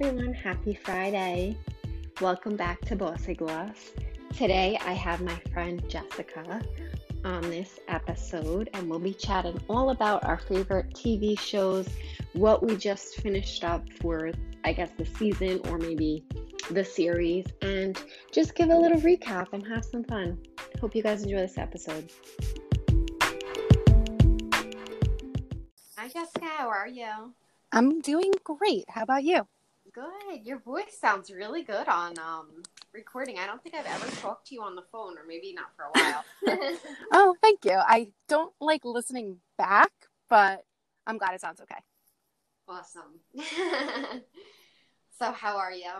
everyone. Happy Friday. Welcome back to Bossy Gloss. Today I have my friend Jessica on this episode, and we'll be chatting all about our favorite TV shows, what we just finished up for, I guess, the season or maybe the series, and just give a little recap and have some fun. Hope you guys enjoy this episode. Hi, Jessica. How are you? I'm doing great. How about you? Good. Your voice sounds really good on um, recording. I don't think I've ever talked to you on the phone, or maybe not for a while. oh, thank you. I don't like listening back, but I'm glad it sounds okay. Awesome. so, how are you?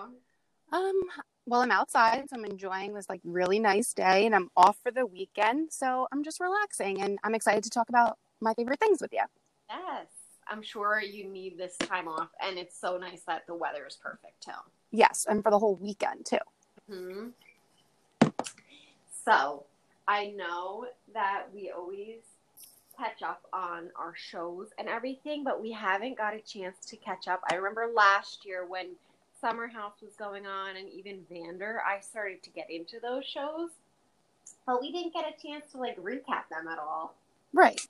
Um, well, I'm outside, so I'm enjoying this like really nice day, and I'm off for the weekend, so I'm just relaxing, and I'm excited to talk about my favorite things with you. Yes. I'm sure you need this time off, and it's so nice that the weather is perfect too. Yes, and for the whole weekend too. hmm So I know that we always catch up on our shows and everything, but we haven't got a chance to catch up. I remember last year when Summer House was going on, and even Vander, I started to get into those shows, but we didn't get a chance to like recap them at all. Right.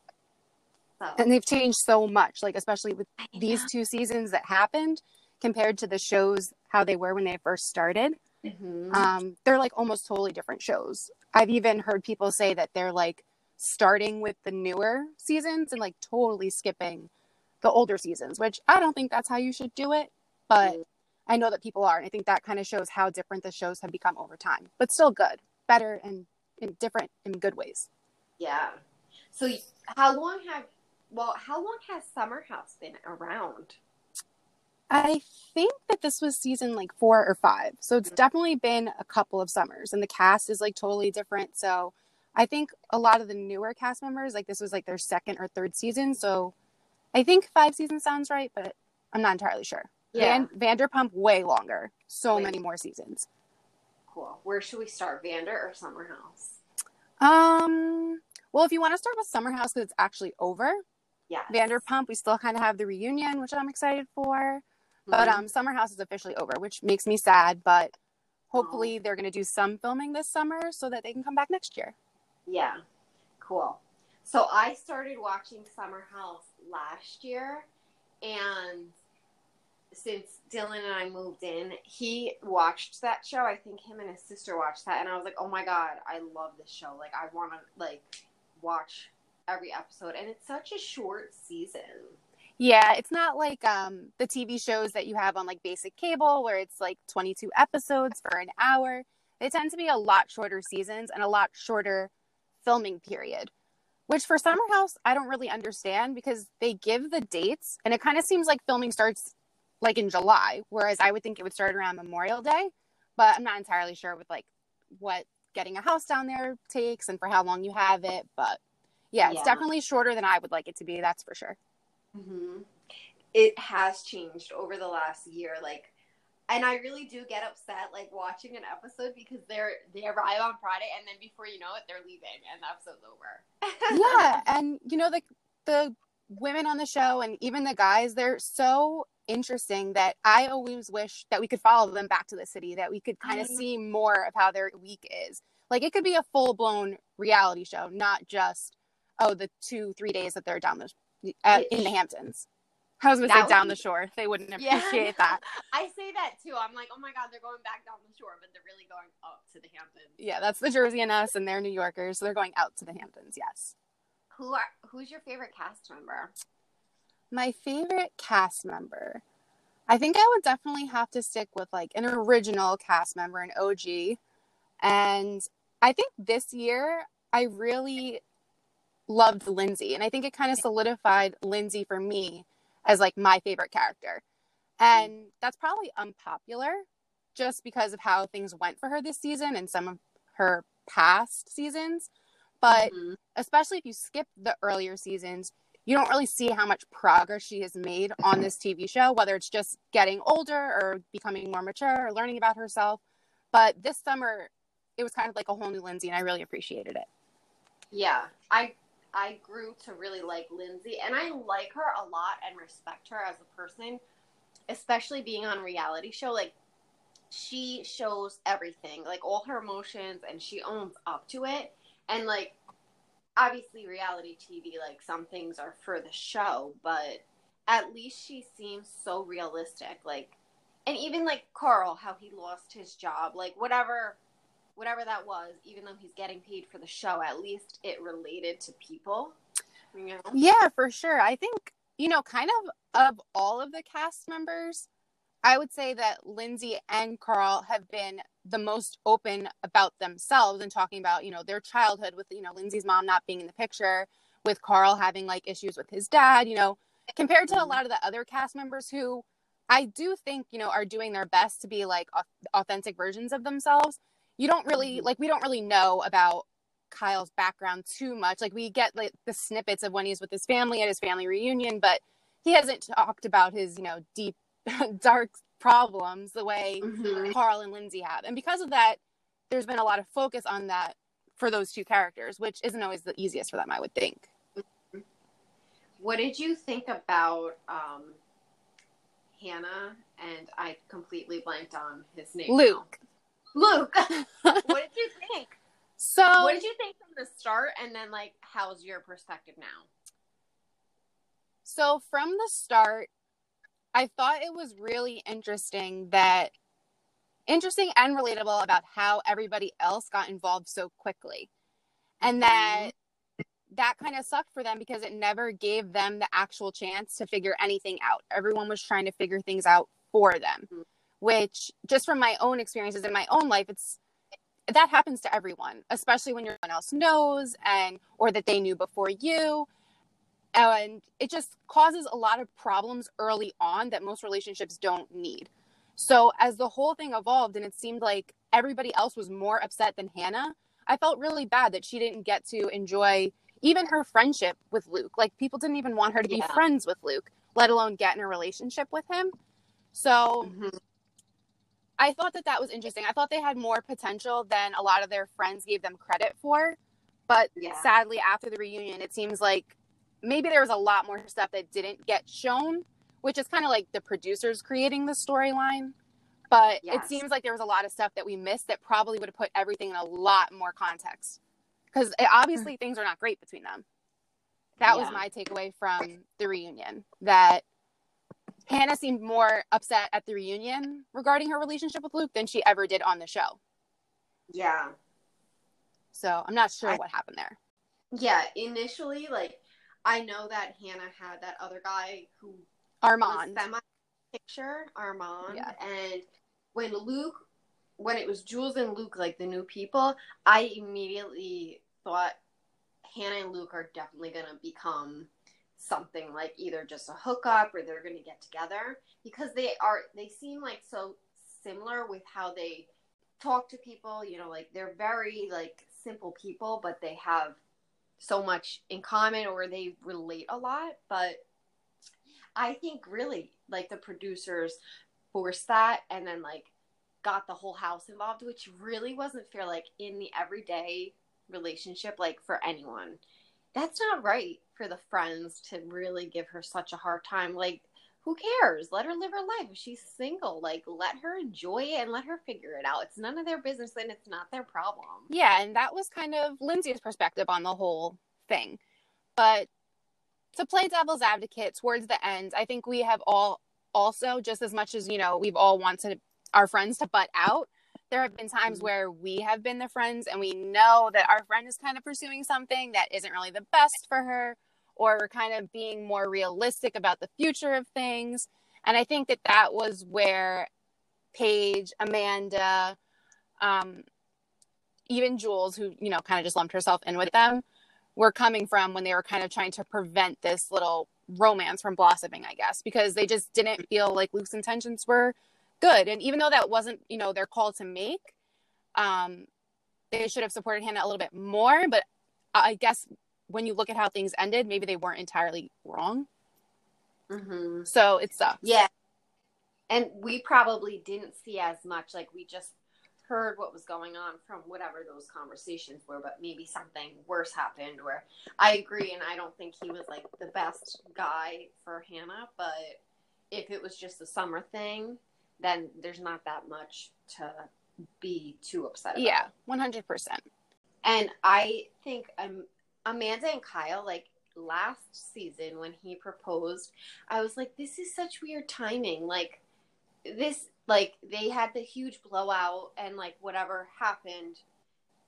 So And they've changed so much, like especially with these two seasons that happened compared to the shows how they were when they first started. Mhm. Um, they're like almost totally different shows. I've even heard people say that they're like starting with the newer seasons and like totally skipping the older seasons, which I don't think that's how you should do it. But Mm. I know that people are. And I think that kind of shows how different the shows have become over time, but still good, better, and in different in good ways. Yeah. So how long have well, how long has Summer House been around? I think that this was season like four or five. So it's Mhm. definitely been a couple of summers and the cast is like totally different. So I think a lot of the newer cast members, like this was like their second or third season. So I think five seasons sounds right, but I'm not entirely sure. Van- Vanderpump way longer. So Way- many more seasons. cool. Where should we start, Vander or Summer House? Um well if you want to start with Summer House because it's actually over. Yeah. Vanderpump, we still kind of have the reunion, which I'm excited for. But um, Summer House is officially over, which makes me sad. But hopefully, they're going to do some filming this summer so that they can come back next year. Yeah. Cool. So I started watching Summer House last year and since Dylan and I moved in, he watched that show. I think him and his sister watched that and I was like, "Oh my god, I love this show. Like I want to like watch every episode." And it's such a short season. Yeah, it's not like um, the TV shows that you have on like basic cable where it's like 22 episodes for an hour. They tend to be a lot shorter seasons and a lot shorter filming period. Which for Summer House, I don't really understand because they give the dates and it kind of seems like filming starts like in July, whereas I would think it would start around Memorial Day. But I'm not entirely sure with like what getting a house down there takes and for how long you have it. But yeah, it's Yeah. definitely shorter than I would like it to be. That's for sure. hmm It has changed over the last year, like, and I really do get upset, like watching an episode because they're they arrive on Friday and then before you know it, they're leaving and the episode's over. yeah and you know the the women on the show and even the guys they're so interesting that i always wish that we could follow them back to the city that we could kind of know. see more of how their week is like it could be a full-blown reality show not just oh the two three days that they're down the uh, in the hamptons i was gonna That say down be- the shore they wouldn't Yeah. appreciate that I say that too. I'm like, oh my god, they're going back down the shore, but they're really going up to the Hamptons. yeah that's the jersey and us and they're new yorkers so they're going out to the hamptons yes Who are who's your favorite cast member? My favorite cast member. I think I would definitely have to stick with like an original cast member, an OG. And I think this year I really loved Lindsay. And I think it kind of solidified Lindsay for me as like my favorite character. And that's probably unpopular just because of how things went for her this season and some of her past seasons. But Mhm. especially if you skip the earlier seasons, you don't really see how much progress she has made on this TV show, whether it's just getting older or becoming more mature or learning about herself. But this summer, it was kind of like a whole new Lindsay, and I really appreciated it. yeah, I I grew to really like Lindsay, and I like her a lot and respect her as a person especially being on reality show, like she shows everything, like all her emotions, and she owns up to it. And like, obviously, reality TV, like some things are for the show, but at least she seems so realistic. Like, and even like Carl, how he lost his job, like whatever, whatever that was, even though he's getting paid for the show, at least it related to people. You know? Yeah, for sure. I think you know, kind of of all of the cast members, I would say that Lindsay and Carl have been the most open about themselves and talking about, you know, their childhood with, you know, Lindsay's mom not being in the picture, with Carl having like issues with his dad, you know, compared to a mm-hmm. lot of the other cast members who I do think, you know, are doing their best to be like authentic versions of themselves. You don't really mm-hmm. like we don't really know about Kyle's background too much. Like we get like the snippets of when he's with his family at his family reunion, but he hasn't talked about his, you know, deep dark problems the way mm-hmm. Carl and Lindsay have. And because of that, there's been a lot of focus on that for those two characters, which isn't always the easiest for them, I would think. What did you think about um, Hannah? And I completely blanked on his name. Luke. Now. Luke. what did you think? So, what did you think from the start? And then, like, how's your perspective now? So, from the start, I thought it was really interesting that interesting and relatable about how everybody else got involved so quickly. And that that kind of sucked for them because it never gave them the actual chance to figure anything out. Everyone was trying to figure things out for them, mm-hmm. Which just from my own experiences in my own life, it's that happens to everyone, especially when no one else knows and or that they knew before you and it just causes a lot of problems early on that most relationships don't need so as the whole thing evolved and it seemed like everybody else was more upset than hannah i felt really bad that she didn't get to enjoy even her friendship with luke like people didn't even want her to be yeah. friends with luke let alone get in a relationship with him so mm-hmm. I thought that that was interesting i thought they had more potential than a lot of their friends gave them credit for but yeah. sadly after the reunion it seems like maybe there was a lot more stuff that didn't get shown, which is kind of like the producers creating the storyline. But yes. it seems like there was a lot of stuff that we missed that probably would have put everything in a lot more context. Because obviously hmm. things are not great between them. That yeah. was my takeaway from the reunion. That Hannah seemed more upset at the reunion regarding her relationship with Luke than she ever did on the show. Yeah. So I'm not sure I, what happened there. Yeah, initially, like I know that Hannah had that other guy who Armand semi picture Armand, yeah. and when Luke, when it was Jules and Luke, like the new people, I immediately thought Hannah and Luke are definitely gonna become something like either just a hookup or they're gonna get together because they are they seem like so similar with how they talk to people you know like they're very like simple people but they have so much in common or they relate a lot. But i think really like the producers forced that and then like got the whole house involved which really wasn't fair like in the everyday relationship like for anyone that's not right for the friends to really give her such a hard time like who cares? Let her live her life. If she's single, like let her enjoy it and let her figure it out. It's none of their business and it's not their problem. Yeah, and that was kind of Lindsay's perspective on the whole thing. But to play devil's advocate towards the end, I think we have all also just as much as, you know, we've all wanted our friends to butt out. There have been times mm-hmm. where we have been the friends and we know that our friend is kind of pursuing something that isn't really the best for her or we're kind of being more realistic about the future of things. And I think that that was where Paige, Amanda, um, even Jules, who, you know, kind of just lumped herself in with them, were coming from when they were kind of trying to prevent this little romance from blossoming, I guess, because they just didn't feel like Luke's intentions were good. And even though that wasn't, you know, their call to make, um, they should have supported Hannah a little bit more. But I guess when you look at how things ended, maybe they weren't entirely wrong. Mm-hmm. So it sucks. Yeah. And we probably didn't see as much. Like we just heard what was going on from whatever those conversations were, but maybe something worse happened. Where I agree, and I don't think he was like the best guy for Hannah, but if it was just a summer thing, then there's not that much to be too upset about. Yeah, 100%. And I think um, Amanda and Kyle, like last season when he proposed, I was like, this is such weird timing. Like, this, like, they had the huge blowout and, like, whatever happened,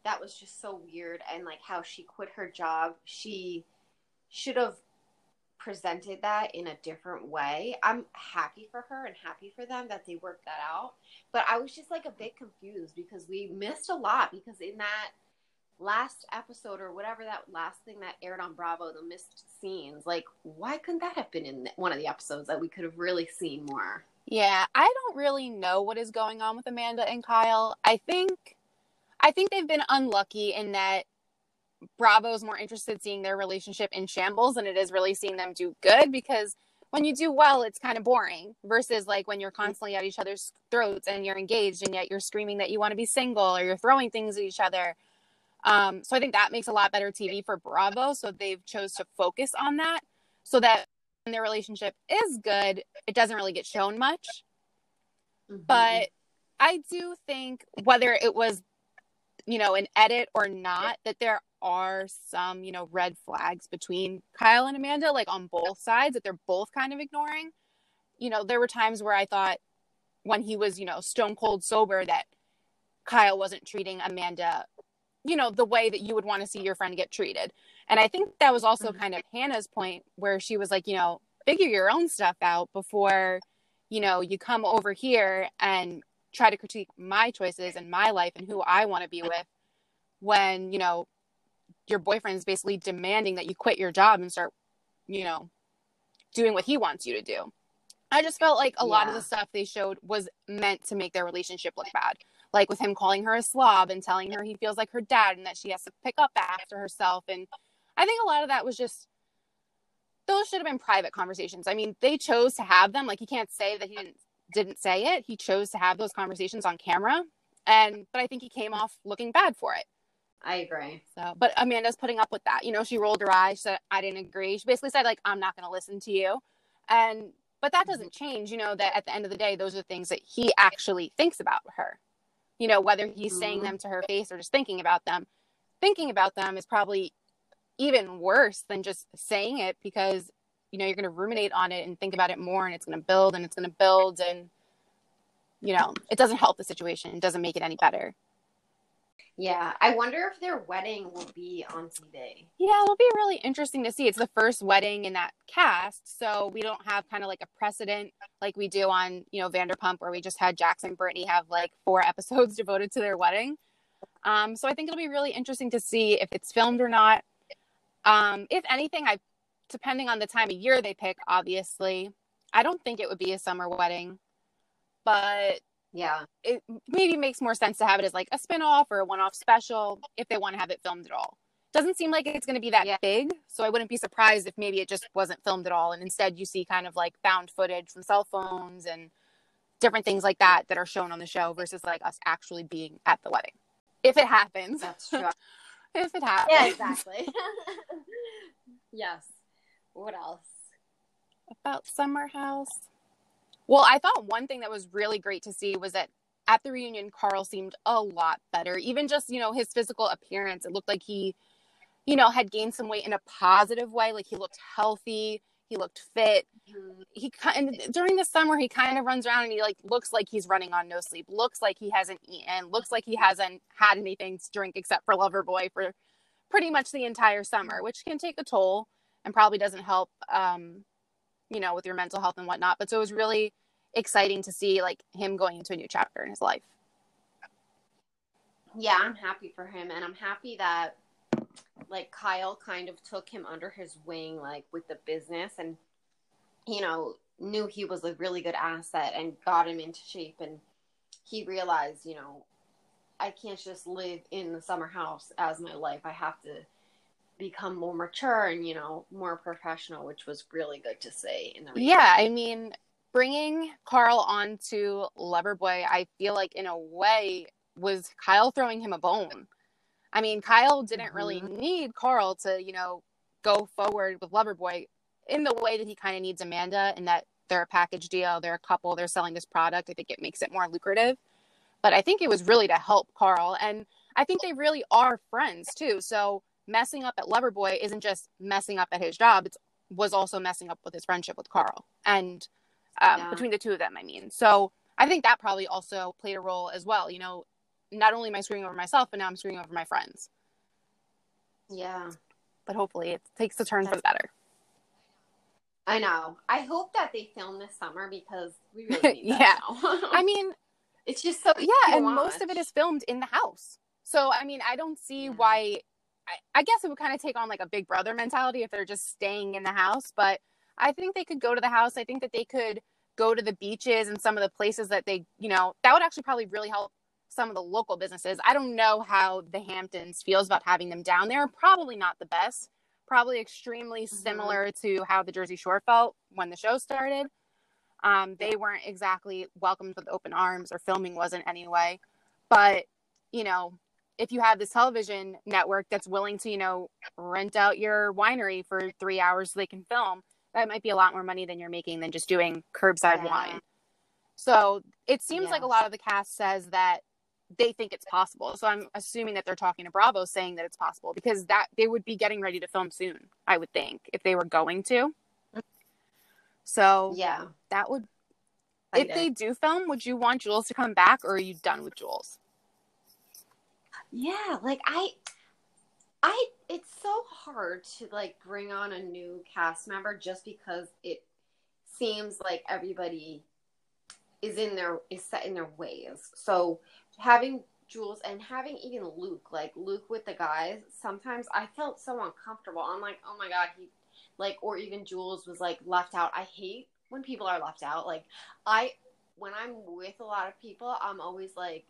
that was just so weird. And, like, how she quit her job, she should have presented that in a different way. I'm happy for her and happy for them that they worked that out. But I was just like a bit confused because we missed a lot because in that last episode or whatever that last thing that aired on Bravo, the missed scenes, like why couldn't that have been in one of the episodes that we could have really seen more? Yeah, I don't really know what is going on with Amanda and Kyle. I think I think they've been unlucky in that Bravo's more interested in seeing their relationship in shambles than it is really seeing them do good because when you do well, it's kind of boring versus like when you're constantly at each other's throats and you're engaged and yet you're screaming that you want to be single or you're throwing things at each other. Um, so I think that makes a lot better TV for Bravo. So they've chose to focus on that so that when their relationship is good, it doesn't really get shown much. Mm-hmm. But I do think whether it was, you know, an edit or not, that there are some, you know, red flags between Kyle and Amanda, like on both sides, that they're both kind of ignoring. You know, there were times where I thought when he was, you know, stone cold sober that Kyle wasn't treating Amanda, you know, the way that you would want to see your friend get treated. And I think that was also mm-hmm. kind of Hannah's point where she was like, you know, figure your own stuff out before, you know, you come over here and try to critique my choices and my life and who I want to be with when, you know, your boyfriend is basically demanding that you quit your job and start, you know, doing what he wants you to do. I just felt like a yeah. lot of the stuff they showed was meant to make their relationship look bad. Like with him calling her a slob and telling her he feels like her dad and that she has to pick up after herself. And I think a lot of that was just those should have been private conversations. I mean, they chose to have them. Like you can't say that he didn't didn't say it. He chose to have those conversations on camera. And but I think he came off looking bad for it. I agree. So, but Amanda's putting up with that. You know, she rolled her eyes, said, I didn't agree. She basically said, like, I'm not going to listen to you. And, but that doesn't change, you know, that at the end of the day, those are things that he actually thinks about her. You know, whether he's mm-hmm. saying them to her face or just thinking about them. Thinking about them is probably even worse than just saying it because, you know, you're going to ruminate on it and think about it more and it's going to build and it's going to build. And, you know, it doesn't help the situation. It doesn't make it any better. Yeah, I wonder if their wedding will be on TV. Yeah, it'll be really interesting to see. It's the first wedding in that cast, so we don't have kind of like a precedent like we do on you know Vanderpump, where we just had Jackson and Brittany have like four episodes devoted to their wedding. Um, so I think it'll be really interesting to see if it's filmed or not. Um, if anything, I depending on the time of year they pick, obviously, I don't think it would be a summer wedding, but yeah. it maybe makes more sense to have it as like a spin-off or a one-off special if they want to have it filmed at all. Doesn't seem like it's going to be that yeah. big so i wouldn't be surprised if maybe it just wasn't filmed at all and instead you see kind of like found footage from cell phones and different things like that that are shown on the show versus like us actually being at the wedding. If it happens. That's true. If it happens. Yeah exactly. Yes what else about summer house well, I thought one thing that was really great to see was that at the reunion, Carl seemed a lot better. Even just, you know, his physical appearance, it looked like he, you know, had gained some weight in a positive way. Like he looked healthy, he looked fit. Mm-hmm. He and during the summer, he kind of runs around and he like looks like he's running on no sleep. Looks like he hasn't eaten. Looks like he hasn't had anything to drink except for Loverboy for pretty much the entire summer, which can take a toll and probably doesn't help, um, you know, with your mental health and whatnot. But so it was really exciting to see like him going into a new chapter in his life. Yeah, I'm happy for him and I'm happy that like Kyle kind of took him under his wing like with the business and you know, knew he was a really good asset and got him into shape and he realized, you know, I can't just live in the summer house as my life. I have to become more mature and you know more professional which was really good to see in the yeah i mean bringing Carl on to Loverboy, I feel like in a way was Kyle throwing him a bone. I mean, Kyle didn't mm-hmm. really need Carl to, you know, go forward with Loverboy in the way that he kind of needs Amanda, and that they're a package deal, they're a couple, they're selling this product. I think it makes it more lucrative. But I think it was really to help Carl. And I think they really are friends too. So messing up at Loverboy isn't just messing up at his job, it was also messing up with his friendship with Carl. And um, yeah. between the two of them, I mean. So I think that probably also played a role as well. You know, not only am I screwing over myself, but now I'm screwing over my friends. Yeah. But hopefully it takes a turn That's- for the better. I know. I hope that they film this summer because we really need yeah. I mean, it's just so yeah, and most of it is filmed in the house. So I mean, I don't see yeah. why. I, I guess it would kind of take on like a Big Brother mentality if they're just staying in the house. But I think they could go to the house. I think that they could go to the beaches and some of the places that they, you know, that would actually probably really help some of the local businesses. I don't know how the Hamptons feels about having them down there. Probably not the best. Probably extremely mm-hmm. similar to how the Jersey Shore felt when the show started. Um, they weren't exactly welcomed with open arms, or filming wasn't anyway. But you know, if you have this television network that's willing to, you know, rent out your winery for three hours so they can film, that might be a lot more money than you're making than just doing curbside yeah. wine. So it seems like a lot of the cast says that they think it's possible. So I'm assuming that they're talking to Bravo saying that it's possible because that they would be getting ready to film soon, I would think, if they were going to. So yeah, that would. if they do film, would you want Jules to come back, or are you done with Jules? Yeah, like I, I. It's so hard to like bring on a new cast member just because it seems like everybody is in their is set in their ways. So having Jules and having even Luke, like Luke with the guys, sometimes I felt so uncomfortable. I'm like, oh my god, he like, or even Jules was like left out. I hate when people are left out. Like, I when I'm with a lot of people, I'm always like,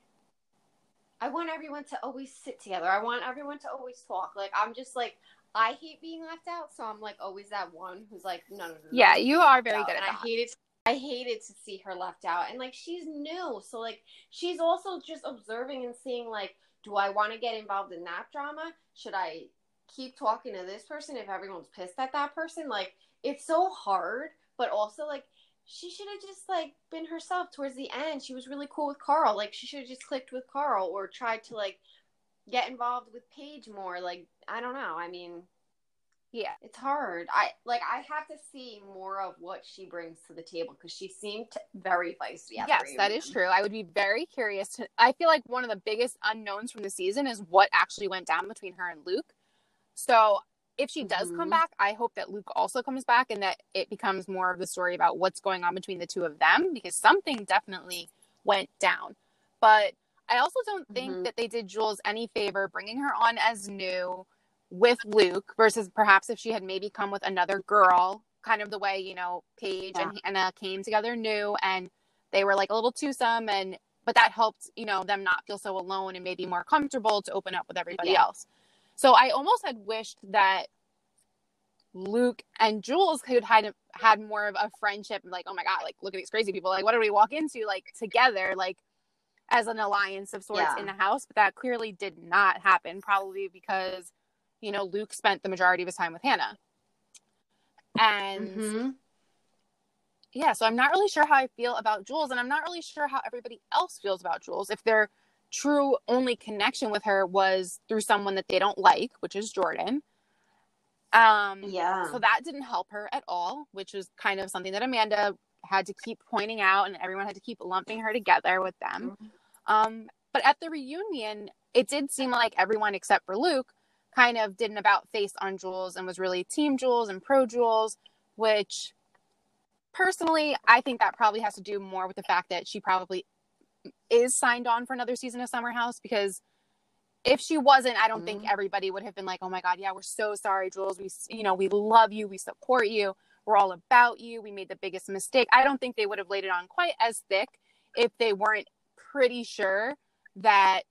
I want everyone to always sit together. I want everyone to always talk. Like, I'm just like, I hate being left out, so I'm like always that one who's like, no, no, no. Yeah, you are very good at that. I hate it I hated to see her left out. And like she's new. So like she's also just observing and seeing like, do I want to get involved in that drama? Should I keep talking to this person if everyone's pissed at that person? Like it's so hard, but also like she should have just like been herself towards the end. She was really cool with Carl. Like she should have just clicked with Carl or tried to like get involved with Paige more. Like I don't know. I mean, yeah, it's hard. I like I have to see more of what she brings to the table because she seemed very feisty. yes, that is true. I would be very curious. To, I feel like one of the biggest unknowns from the season is what actually went down between her and Luke. So if she does mm-hmm. come back, I hope that Luke also comes back and that it becomes more of the story about what's going on between the two of them because something definitely went down. But I also don't think mm-hmm. that they did Jules any favor bringing her on as new with Luke versus perhaps if she had maybe come with another girl, kind of the way, you know, Paige yeah. and Hannah came together new and they were like a little twosome and but that helped, you know, them not feel so alone and maybe more comfortable to open up with everybody yeah. else. So I almost had wished that Luke and Jules could had had more of a friendship like, oh my god, like look at these crazy people. Like what do we walk into like together like as an alliance of sorts yeah. in the house, but that clearly did not happen probably because you know, Luke spent the majority of his time with Hannah. And mm-hmm. yeah, so I'm not really sure how I feel about Jules, and I'm not really sure how everybody else feels about Jules. If their true only connection with her was through someone that they don't like, which is Jordan. Um, yeah. So that didn't help her at all, which was kind of something that Amanda had to keep pointing out, and everyone had to keep lumping her together with them. Mm-hmm. Um, but at the reunion, it did seem like everyone except for Luke kind of did an about face on Jules and was really team Jules and pro Jules, which personally, I think that probably has to do more with the fact that she probably is signed on for another season of Summer House because if she wasn't, I don't mm-hmm. think everybody would have been like, "Oh my god, yeah, we're so sorry, Jules. We you know, we love you, we support you. We're all about you. We made the biggest mistake." I don't think they would have laid it on quite as thick if they weren't pretty sure that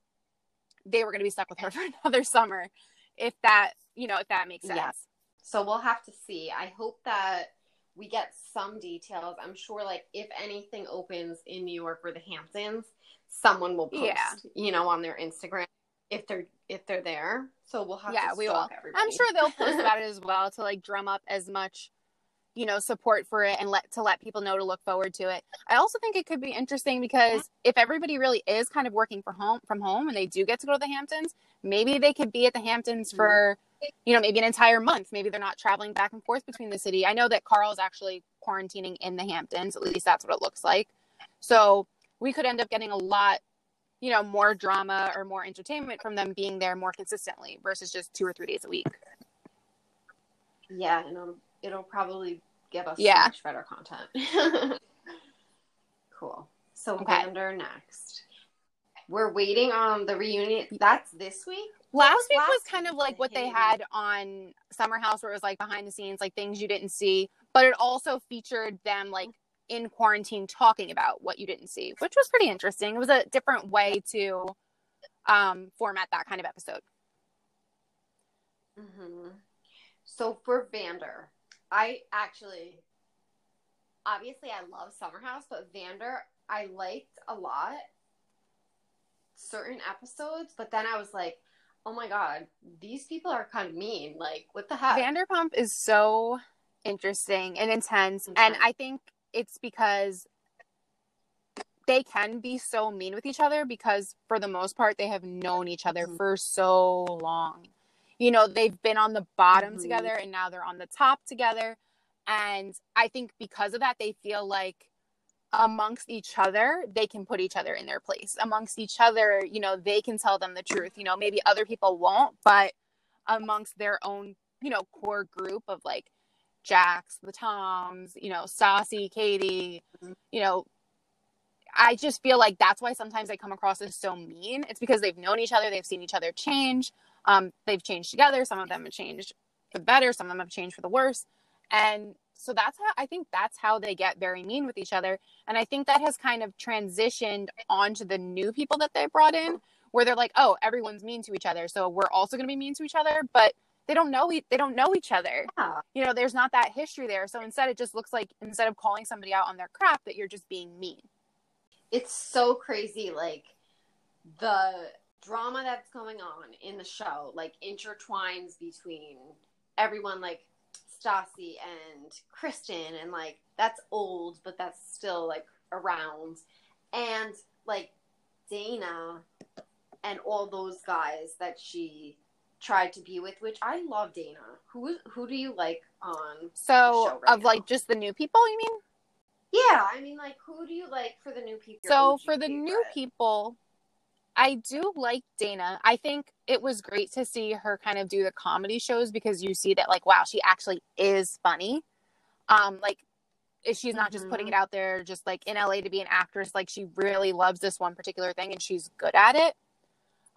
they were going to be stuck with her for another summer if that you know if that makes sense so we'll have to see i hope that we get some details i'm sure like if anything opens in new york or the hamptons someone will post yeah. you know on their instagram if they're if they're there. So we'll have yeah to we will. Everybody. i'm sure they'll post about it as well to like drum up as much you know support for it and let to let people know to look forward to it. I also think it could be interesting because if everybody really is kind of working from home from home and they do get to go to the hamptons maybe they could be at the hamptons for you know maybe an entire month. Maybe they're not traveling back and forth between the city. I know that carl is actually quarantining in the hamptons at least that's what it looks like. So we could end up getting a lot you know more drama or more entertainment from them being there more consistently versus just two or three days a week yeah and it'll, it'll probably give us Yeah. much better content. cool. So Okay. Next. We're waiting on the reunion. That's this week. last was week was kind of like what they had on Summer House, where it was like behind the scenes, like things you didn't see, but it also featured them like in quarantine talking about what you didn't see, which was pretty interesting. It was a different way to um, format that kind of episode. hmm So for Vander, I actually, obviously, I love Summer House, but Vander, I liked a lot certain episodes, but then I was like, oh my god, these people are kind of mean. Like, what the heck? Vanderpump is so interesting and intense, and I think it's because they can be so mean with each other because for the most part they have known each other Mhm. for so long. You know, they've been on the bottom Mhm. together and now they're on the top together. And I think because of that they feel like amongst each other they can put each other in their place. Amongst each other, you know, they can tell them the truth. You know, maybe other people won't, but amongst their own, you know, core group of like Jax, the Toms, you know, Stassi, Katie, Mhm. you know, I just feel like that's why sometimes I come across as so mean. It's because they've known each other, they've seen each other change. Um, they've changed together. Some of them have changed for the better, some of them have changed for the worse. And so that's how I think that's how they get very mean with each other. And I think that has kind of transitioned onto the new people that they brought in, where they're like, oh, everyone's mean to each other, so we're also going to be mean to each other, but they don't know e- they don't know each other. Yeah. you know there's not that history there. So instead it just looks like instead of calling somebody out on their crap that you're just being mean. It's so crazy like the drama that's going on in the show like intertwines between everyone like Stassi and Kristen and like that's old but that's still like around. And like Dayna and all those guys that she tried to be with which I love Dayna. Who who do you like on so right of now. like just the new people you mean? Yeah I mean like who do you like for the new people? So for the new people i do like dayna. I think it was great to see her kind of do the comedy shows because you see that like wow she actually is funny. Um like if she's not just putting it out there just like in la to be an actress like she really loves this one particular thing and she's good at it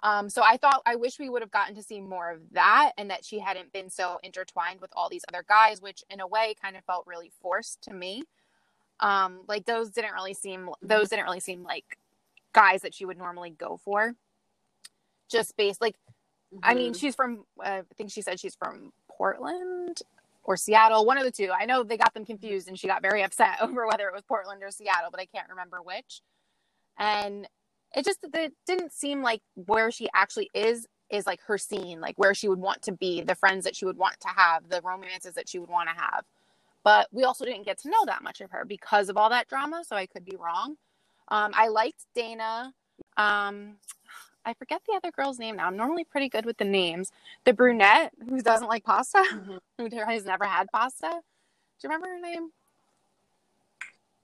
um so i thought i wish we would have gotten to see more of that and that she hadn't been so intertwined with all these other guys which in a way kind of felt really forced to me. Um like those didn't really seem those didn't really seem like guys that she would normally go for. Just based like i mean Mhm. she's from uh, i think she said she's from portland or seattle one of the two. I know they got them confused and she got very upset over whether it was portland or seattle but i can't remember which. And it just it didn't seem like where she actually is is like her scene like where she would want to be the friends that she would want to have the romances that she would want to have. But we also didn't get to know that much of her because of all that drama so i could be wrong. Um, i liked dayna. Um, i forget the other girl's name now. I'm normally pretty good with the names. The brunette who doesn't like pasta Mhm. who has never had pasta. Do you remember her name?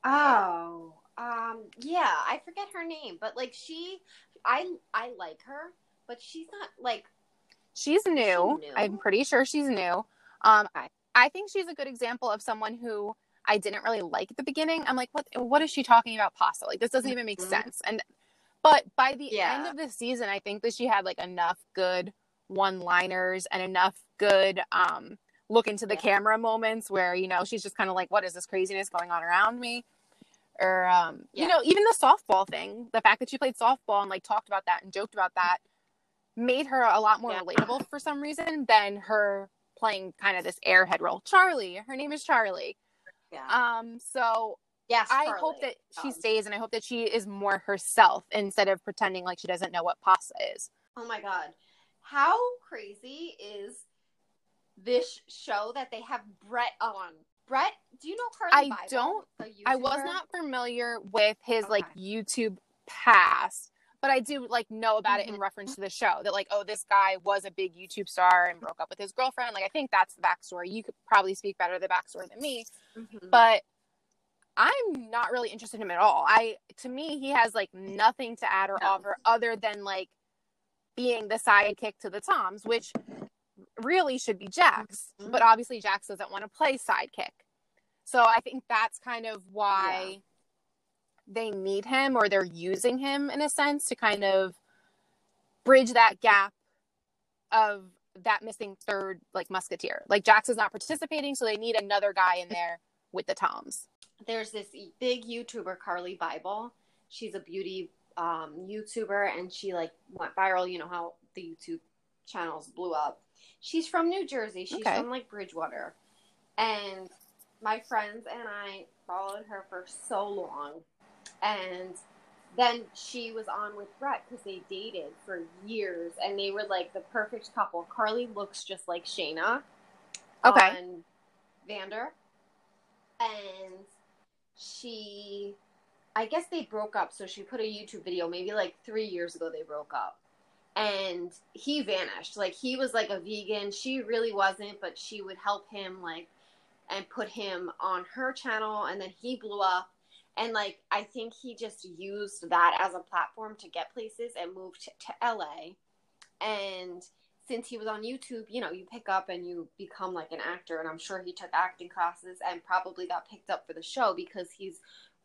Oh, um, yeah, I forget her name, but like she, I, I like her, but she's not like She's new. new? I'm pretty sure she's new. Um, Okay. I think she's a good example of someone who I didn't really like at the beginning. I'm like, what? What is she talking about? Pasta? Like this doesn't even make Mhm. sense. And but by the Yeah. end of the season, I think that she had like enough good one-liners and enough good um look into the Yeah. camera moments where you know she's just kind of like, what is this craziness going on around me? Or um, Yeah. you know, even the softball thing, the fact that she played softball and like talked about that and joked about that made her a lot more Yeah. relatable for some reason than her playing kind of this airhead role. Charlie, her name is Charlie. yeah. Um, so yes, I Charlie. hope that she Um, stays and I hope that she is more herself instead of pretending like she doesn't know what pasta is. Oh my god, how crazy is this show that they have Brett on Brett, do you know Carly I Bybel, don't- I was not familiar with his like YouTube past, but I do like know about it in Mhm. reference to the show that like, oh, this guy was a big YouTube star and broke up with his girlfriend. Like, I think that's the backstory. You could probably speak better the backstory than me, Mhm. but I'm not really interested in him at all. I to me, he has like nothing to add or No. offer other than like being the sidekick to the Toms, which really should be Jax. Mhm. But obviously Jax doesn't want to play sidekick. So I think that's kind of why they need him or they're using him in a sense to kind of bridge that gap of that missing third like musketeer. Like Jax is not participating, so they need another guy in there with the Toms. there's this big YouTuber, Carly Bybel. She's a beauty um, YouTuber, and she like went viral. You know how the YouTube channels blew up. She's from New Jersey. She's Okay. from like Bridgewater, and my friends and I followed her for so long, and then she was on with Brett because they dated for years, and they were like the perfect couple. Carly looks just like Scheana Okay. on Vander. And she, I guess they broke up. So she put a YouTube video, maybe like three years ago, they broke up. And he vanished. Like he was like a vegan. She really wasn't, but she would help him, like, and put him on her channel. And then he blew up. And like, I think he just used that as a platform to get places and moved to, to LA. And since he was on YouTube, you know, you pick up and you become like an actor. And I'm sure he took acting classes and probably got picked up for the show because he's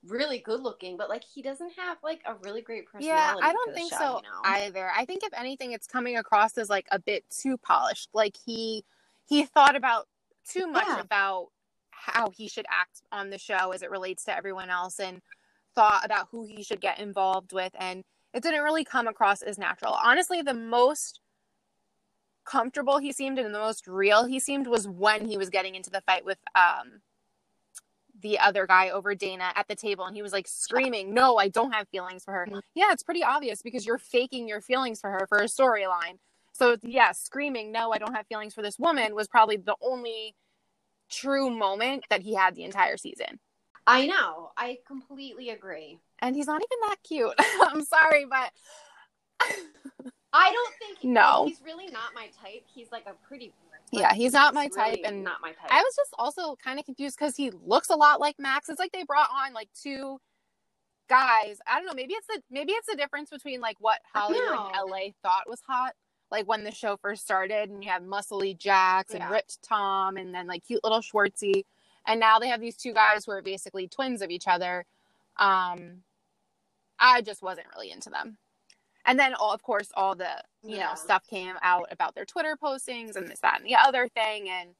really good looking, but like he doesn't have like a really great personality. Yeah. I don't think show, so you know? either. I think if anything, it's coming across as like a bit too polished. Like he he thought about too much Yeah. about how he should act on the show as it relates to everyone else, and thought about who he should get involved with, and it didn't really come across as natural. Honestly, the most comfortable he seemed and the most real he seemed was when he was getting into the fight with um the other guy over Dayna at the table and he was like screaming, "No, I don't have feelings for her." Mhm. Yeah, it's pretty obvious because you're faking your feelings for her for a storyline. So, yeah, screaming, "No, I don't have feelings for this woman" was probably the only true moment that he had the entire season. I know. I completely agree. And he's not even that cute. I'm sorry, but I don't think No. he's really not my type. He's like a pretty. Yeah, he's not my type, really and not my type. I was just also kind of confused because he looks a lot like Max. It's like they brought on like two guys. I don't know. Maybe it's the maybe it's the difference between like what Hollywood and. LA thought was hot, like when the show first started, and you have muscly and Yeah. ripped Tom, and then like cute little Schwartzy, and now they have these two guys who are basically twins of each other. Um, I just wasn't really into them. And then all, of course, all the you Yeah. know stuff came out about their Twitter postings and this, that, and the other thing, and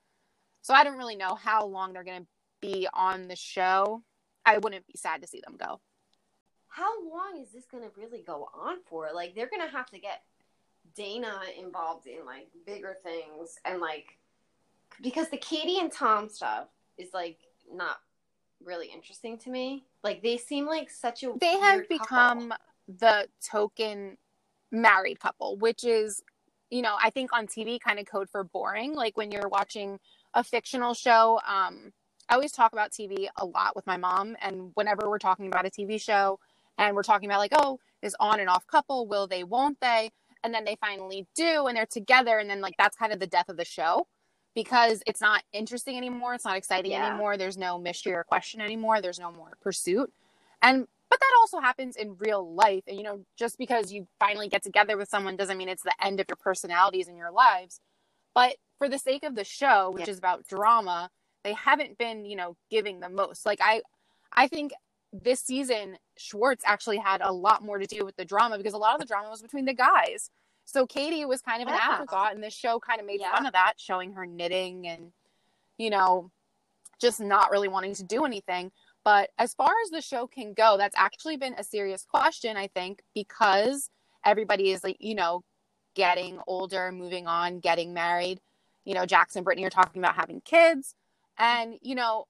so I don't really know how long they're going to be on the show. I wouldn't be sad to see them go. How long is this going to really go on for? Like, they're going to have to get Dayna involved in like bigger things and like because the Katie and Tom stuff is like not really interesting to me. Like, they seem like such a They have become couple. The token married couple, which is, you know, I think on TV kind of code for boring. Like when you're watching a fictional show, um, I always talk about TV a lot with my mom, and whenever we're talking about a TV show and we're talking about like, oh, this on and off couple, will they, won't they? And then they finally do, and they're together, and then like that's kind of the death of the show because it's not interesting anymore. It's not exciting Yeah. anymore. There's no mystery or question anymore. There's no more pursuit. And but that also happens in real life. And you know, just because you finally get together with someone doesn't mean it's the end of your personalities in your lives. But for the sake of the show, which is about drama, they haven't been, you know, giving the most. Like I I think this season Schwartz actually had a lot more to do with the drama because a lot of the drama was between the guys. So Katie was kind of an Yeah. afterthought, and this show kind of made Yeah. fun of that, showing her knitting and, you know, just not really wanting to do anything. But as far as the show can go, that's actually been a serious question, I think, because everybody is like, you know, getting older, moving on, getting married. You know, Jackson and Brittany are talking about having kids. And, you know,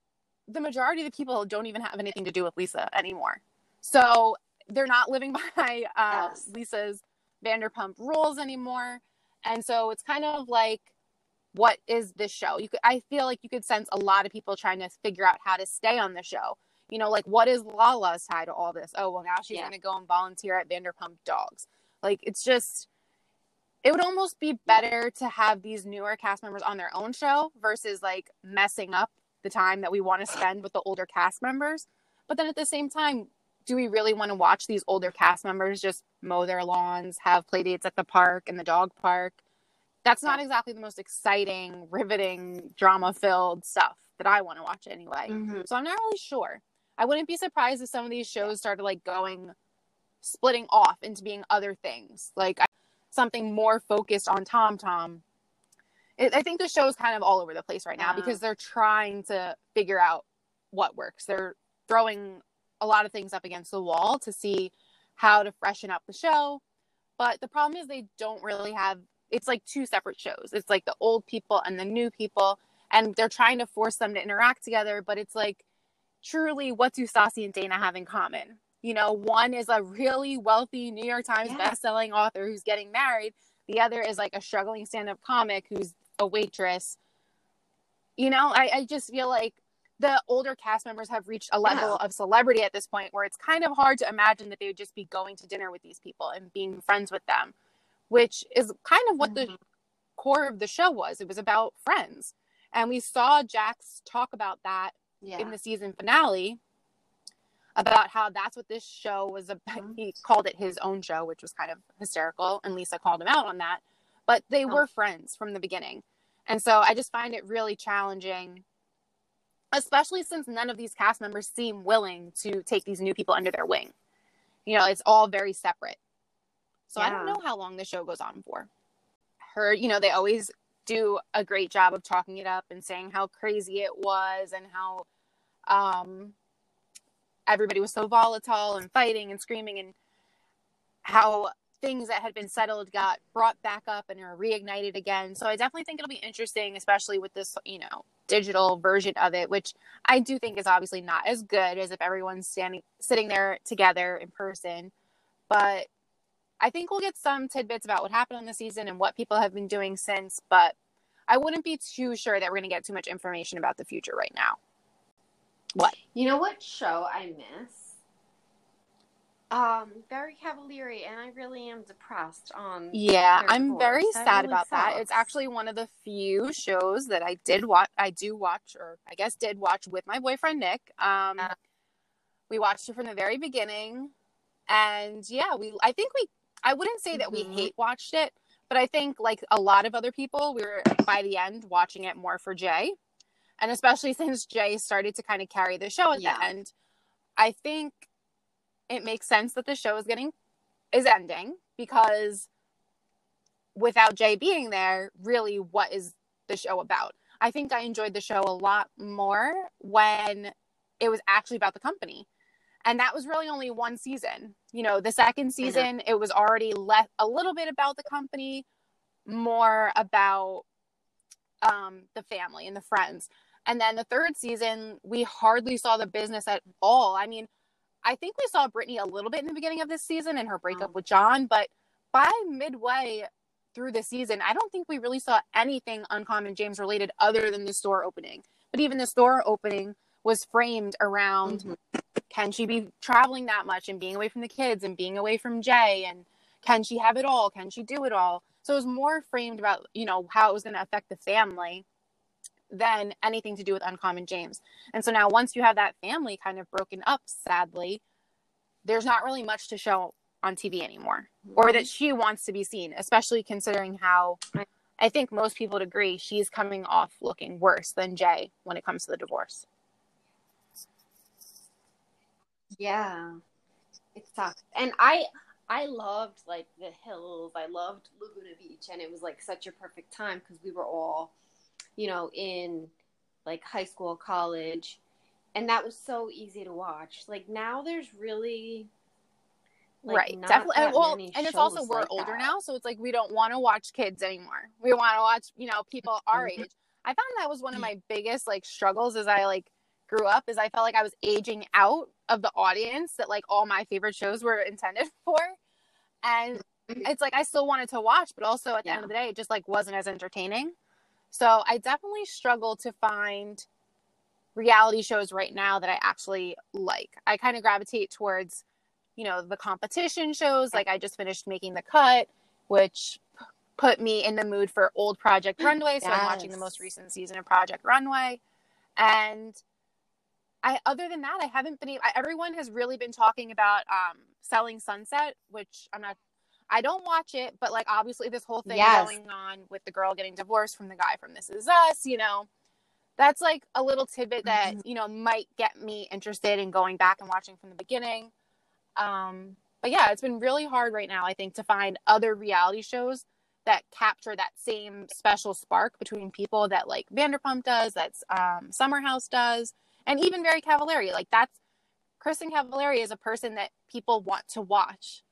the majority of the people don't even have anything to do with Lisa anymore. So they're not living by uh, Yes. Lisa's Vanderpump rules anymore. And so it's kind of like what is this show? You could I feel like you could sense a lot of people trying to figure out how to stay on the show. You know, like what is Lala's tie to all this? Oh well now she's Yeah. gonna go and volunteer at Vanderpump Dogs. Like it's just it would almost be better to have these newer cast members on their own show versus like messing up the time that we want to spend with the older cast members. But then at the same time, do we really want to watch these older cast members just mow their lawns, have play dates at the park and the dog park? That's not exactly the most exciting, riveting, drama filled stuff that I want to watch anyway. Mhm. So I'm not really sure. I wouldn't be surprised if some of these shows started like going splitting off into being other things, like something more focused on Tom Tom. I think the show's kind of all over the place right now Yeah. because they're trying to figure out what works. They're throwing a lot of things up against the wall to see how to freshen up the show. But the problem is they don't really have it's like two separate shows. It's like the old people and the new people and they're trying to force them to interact together, but it's like truly what do Stassi and Dayna have in common? You know, one is a really wealthy New York Times Yeah. best-selling author who's getting married. The other is like a struggling stand-up comic who's a waitress. You know, I, I just feel like the older cast members have reached a level Yeah. of celebrity at this point where it's kind of hard to imagine that they would just be going to dinner with these people and being friends with them, which is kind of what the Mhm. core of the show was. It was about friends. And we saw Jax talk about that Yeah. in the season finale about how that's what this show was about. Mhm. He called it his own show, which was kind of hysterical. And Lisa called him out on that. But they Oh. were friends from the beginning. And so I just find it really challenging, especially since none of these cast members seem willing to take these new people under their wing. You know, it's all very separate. So I don't know how long the show goes on for. Her, you know, they always do a great job of talking it up and saying how crazy it was and how um everybody was so volatile and fighting and screaming and how things that had been settled got brought back up and are reignited again. So I definitely think it'll be interesting, especially with this, you know, digital version of it, which I do think is obviously not as good as if everyone's standing sitting there together in person. But I think we'll get some tidbits about what happened on the season and what people have been doing since, but I wouldn't be too sure that we're going to get too much information about the future right now. What? You know what show I miss? Um, very Cavallari, and I really am depressed on. Yeah, I'm very. That sad really about that. It's actually one of the few shows that I did watch. I do watch, or I guess did watch with my boyfriend Nick. Um, Yeah. we watched it from the very beginning, and yeah, we. I think we. I wouldn't say that we Mhm. hate watched it, but I think like a lot of other people, we were by the end watching it more for Jay, and especially since Jay started to kind of carry the show at Yeah. the end. I think it makes sense that the show is getting is ending because without Jay being there, really what is the show about? I think I enjoyed the show a lot more when it was actually about the company. And that was really only one season. You know, the second season, it was already left a little bit about the company, more about um, the family and the friends. And then the third season, we hardly saw the business at all. I mean, I think we saw Brittany a little bit in the beginning of this season and her breakup Oh. with John, but by midway through the season, I don't think we really saw anything Uncommon James related other than the store opening. But even the store opening was framed around Mhm. can she be traveling that much and being away from the kids and being away from Jay and can she have it all? Can she do it all? So it was more framed about, you know, how it was going to affect the family than anything to do with Uncommon James. And so now once you have that family kind of broken up, sadly, there's not really much to show on TV anymore or that she wants to be seen, especially considering how I think most people would agree she's coming off looking worse than Jay when it comes to the divorce. Yeah, it sucks. And I I loved like the hills. I loved Laguna Beach, and it was like such a perfect time because we were all, you know, in like high school, college, and that was so easy to watch. Like now, there's really like, right, definitely. And, well, and it's also we're like older that. now, so it's like we don't want to watch kids anymore. We want to watch, you know, people our age. I found that was one of my biggest like struggles as I like grew up is I felt like I was aging out of the audience that like all my favorite shows were intended for. And mm-hmm. it's like I still wanted to watch, but also at the end of the day, it just like wasn't as entertaining. So I definitely struggle to find reality shows right now that I actually like. I kind of gravitate towards, you know, the competition shows. Like I just finished making the cut, which put me in the mood for old Project Runway. So yes. I'm watching the most recent season of Project Runway. And I, other than that, I haven't been. I, everyone has really been talking about um, selling Sunset, which I'm not. I don't watch it, but like obviously this whole thing yes. going on with the girl getting divorced from the guy from This Is Us, you know, that's like a little tidbit that mm-hmm. you know might get me interested in going back and watching from the beginning. Um, but yeah, it's been really hard right now. I think to find other reality shows that capture that same special spark between people that like Vanderpump does, that's um, Summer House does and even Very Cavallari. Like that's Kristin Cavallari is a person that people want to watch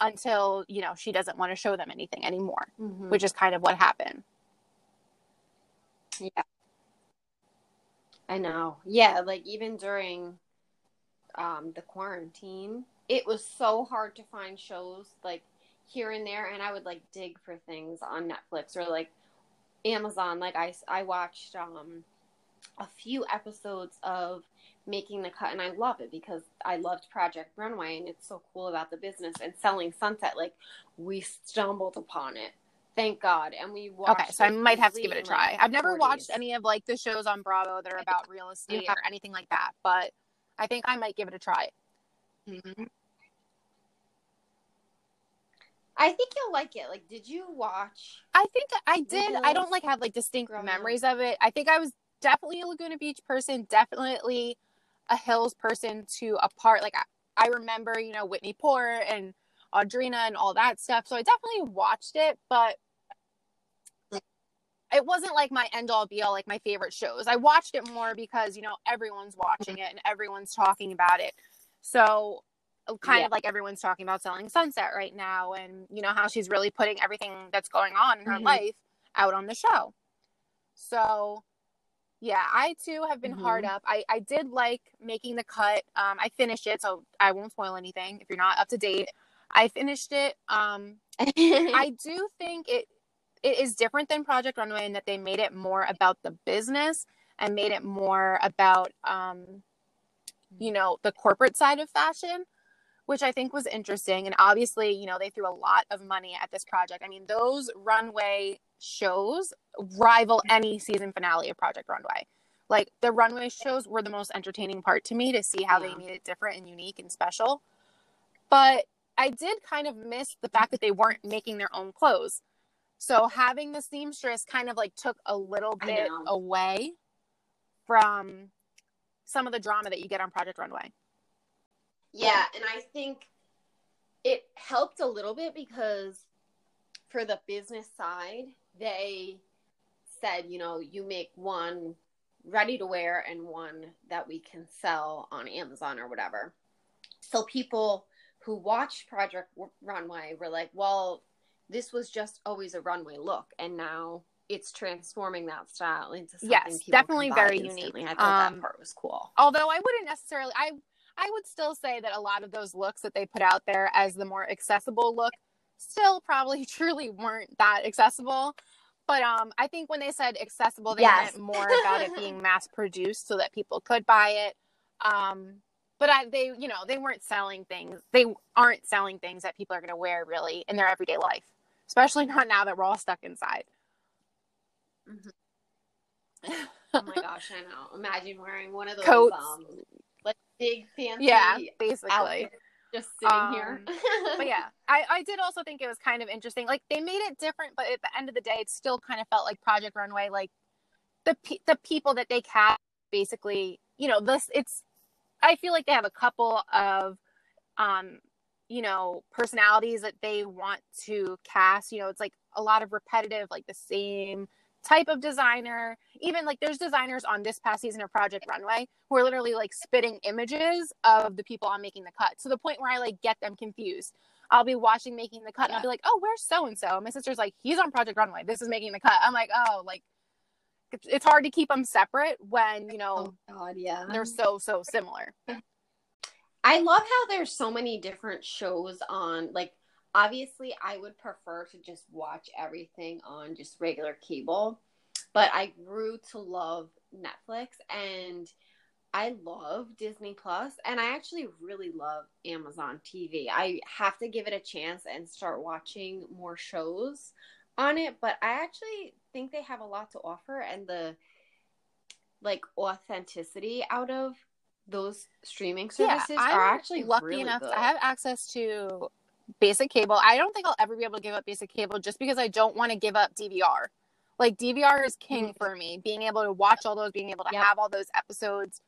until you know she doesn't want to show them anything anymore, mm-hmm. which is kind of what happened. Yeah, I know. Yeah, like even during um, the quarantine, it was so hard to find shows like here and there, and I would like dig for things on Netflix or like Amazon. Like I I watched um a few episodes of making the cut and I love it because I loved Project Runway and it's so cool about the business and selling Sunset like we stumbled upon it. Thank God. And we watched Okay, so I might have to give it a try. Like I've never 40s. watched any of like the shows on Bravo that are about real estate yeah. or anything like that, but I think I might give it a try. Mm-hmm. I think you'll like it. Like, did you watch? I think I did. I don't like have like distinct memories of it. I think I was definitely a Laguna Beach person, definitely a Hills person to a part. Like I, I remember, you know, Whitney Port and Audrina and all that stuff. So I definitely watched it, but it wasn't like my end all be all, like my favorite shows. I watched it more because, you know, everyone's watching it and everyone's talking about it. So kind yeah. of like everyone's talking about selling sunset right now and you know how she's really putting everything that's going on in her mm-hmm. life out on the show so yeah, I too have been mm-hmm. hard up. I, I did like making the cut. Um, I finished it, so I won't spoil anything if you're not up to date. I finished it. Um, I do think it it is different than Project Runway in that they made it more about the business and made it more about um, you know the corporate side of fashion which I think was interesting. And obviously, you know, they threw a lot of money at this project. I mean, those runway shows rival any season finale of Project Runway. Like the runway shows were the most entertaining part to me to see how yeah. they made it different and unique and special. But I did kind of miss the fact that they weren't making their own clothes. So having the seamstress kind of like took a little bit away from some of the drama that you get on Project Runway. Yeah, and I think it helped a little bit because for the business side, they said, you know, you make one ready to wear and one that we can sell on Amazon or whatever. So people who watched Project Runway were like, well, this was just always a runway look, and now it's transforming that style into something. Yes, definitely very instantly. unique. I thought um, that part was cool. Although I wouldn't necessarily, I I would still say that a lot of those looks that they put out there as the more accessible look still probably truly weren't that accessible. But um, I think when they said accessible, they yes. meant more about it being mass produced so that people could buy it. Um, but I, they, you know, they weren't selling things. They aren't selling things that people are going to wear really in their everyday life, especially not now that we're all stuck inside. Mm-hmm. oh my gosh, I know. Imagine wearing one of those coats, um, like big fancy, yeah, basically. Outfits just sitting um, here. but yeah, I, I did also think it was kind of interesting. Like they made it different, but at the end of the day, it still kind of felt like Project Runway. Like the the people that they cast, basically, you know, this it's. I feel like they have a couple of, um, you know, personalities that they want to cast. You know, it's like a lot of repetitive, like the same type of designer. Even like there's designers on this past season of Project Runway who are literally like spitting images of the people I'm making the cut to the point where I like get them confused. I'll be watching making the cut yeah. and I'll be like, oh, where's so and so? My sister's like, he's on Project Runway. This is making the cut. I'm like, oh, like it's hard to keep them separate when you know oh, God, yeah they're so so similar. I love how there's so many different shows on like obviously I would prefer to just watch everything on just regular cable. but I grew to love Netflix and I love Disney Plus and I actually really love Amazon TV. I have to give it a chance and start watching more shows on it, but I actually think they have a lot to offer and the like authenticity out of those streaming services yeah, are actually lucky really enough good. I have access to basic cable. I don't think I'll ever be able to give up basic cable just because I don't want to give up DVR. Like DVR is king Mhm. for me. Being able to watch all those, being able to Yep. have all those episodes,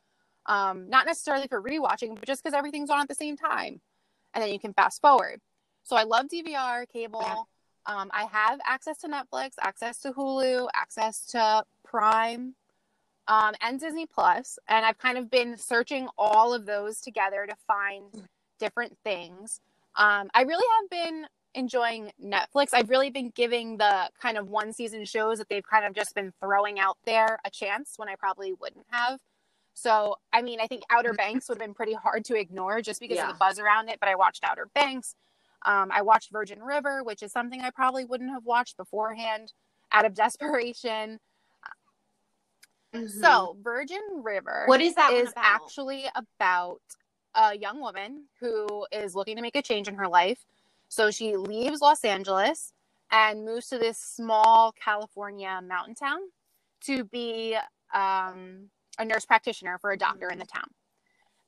um, not necessarily for rewatching, but just because everything's on at the same time, and then you can fast forward. So I love DVR cable. Um, I have access to Netflix, access to Hulu, access to Prime, um, and Disney Plus, and I've kind of been searching all of those together to find different things. Um, I really have been enjoying Netflix. I've really been giving the kind of one season shows that they've kind of just been throwing out there a chance when I probably wouldn't have. So, I mean, I think Outer Banks would have been pretty hard to ignore just because Yeah. of the buzz around it, but I watched Outer Banks. Um, I watched Virgin River, which is something I probably wouldn't have watched beforehand out of desperation. Mhm. So, Virgin River What is that is about? actually about a young woman who is looking to make a change in her life. So she leaves Los Angeles and moves to this small California mountain town to be um, a nurse practitioner for a doctor in the town.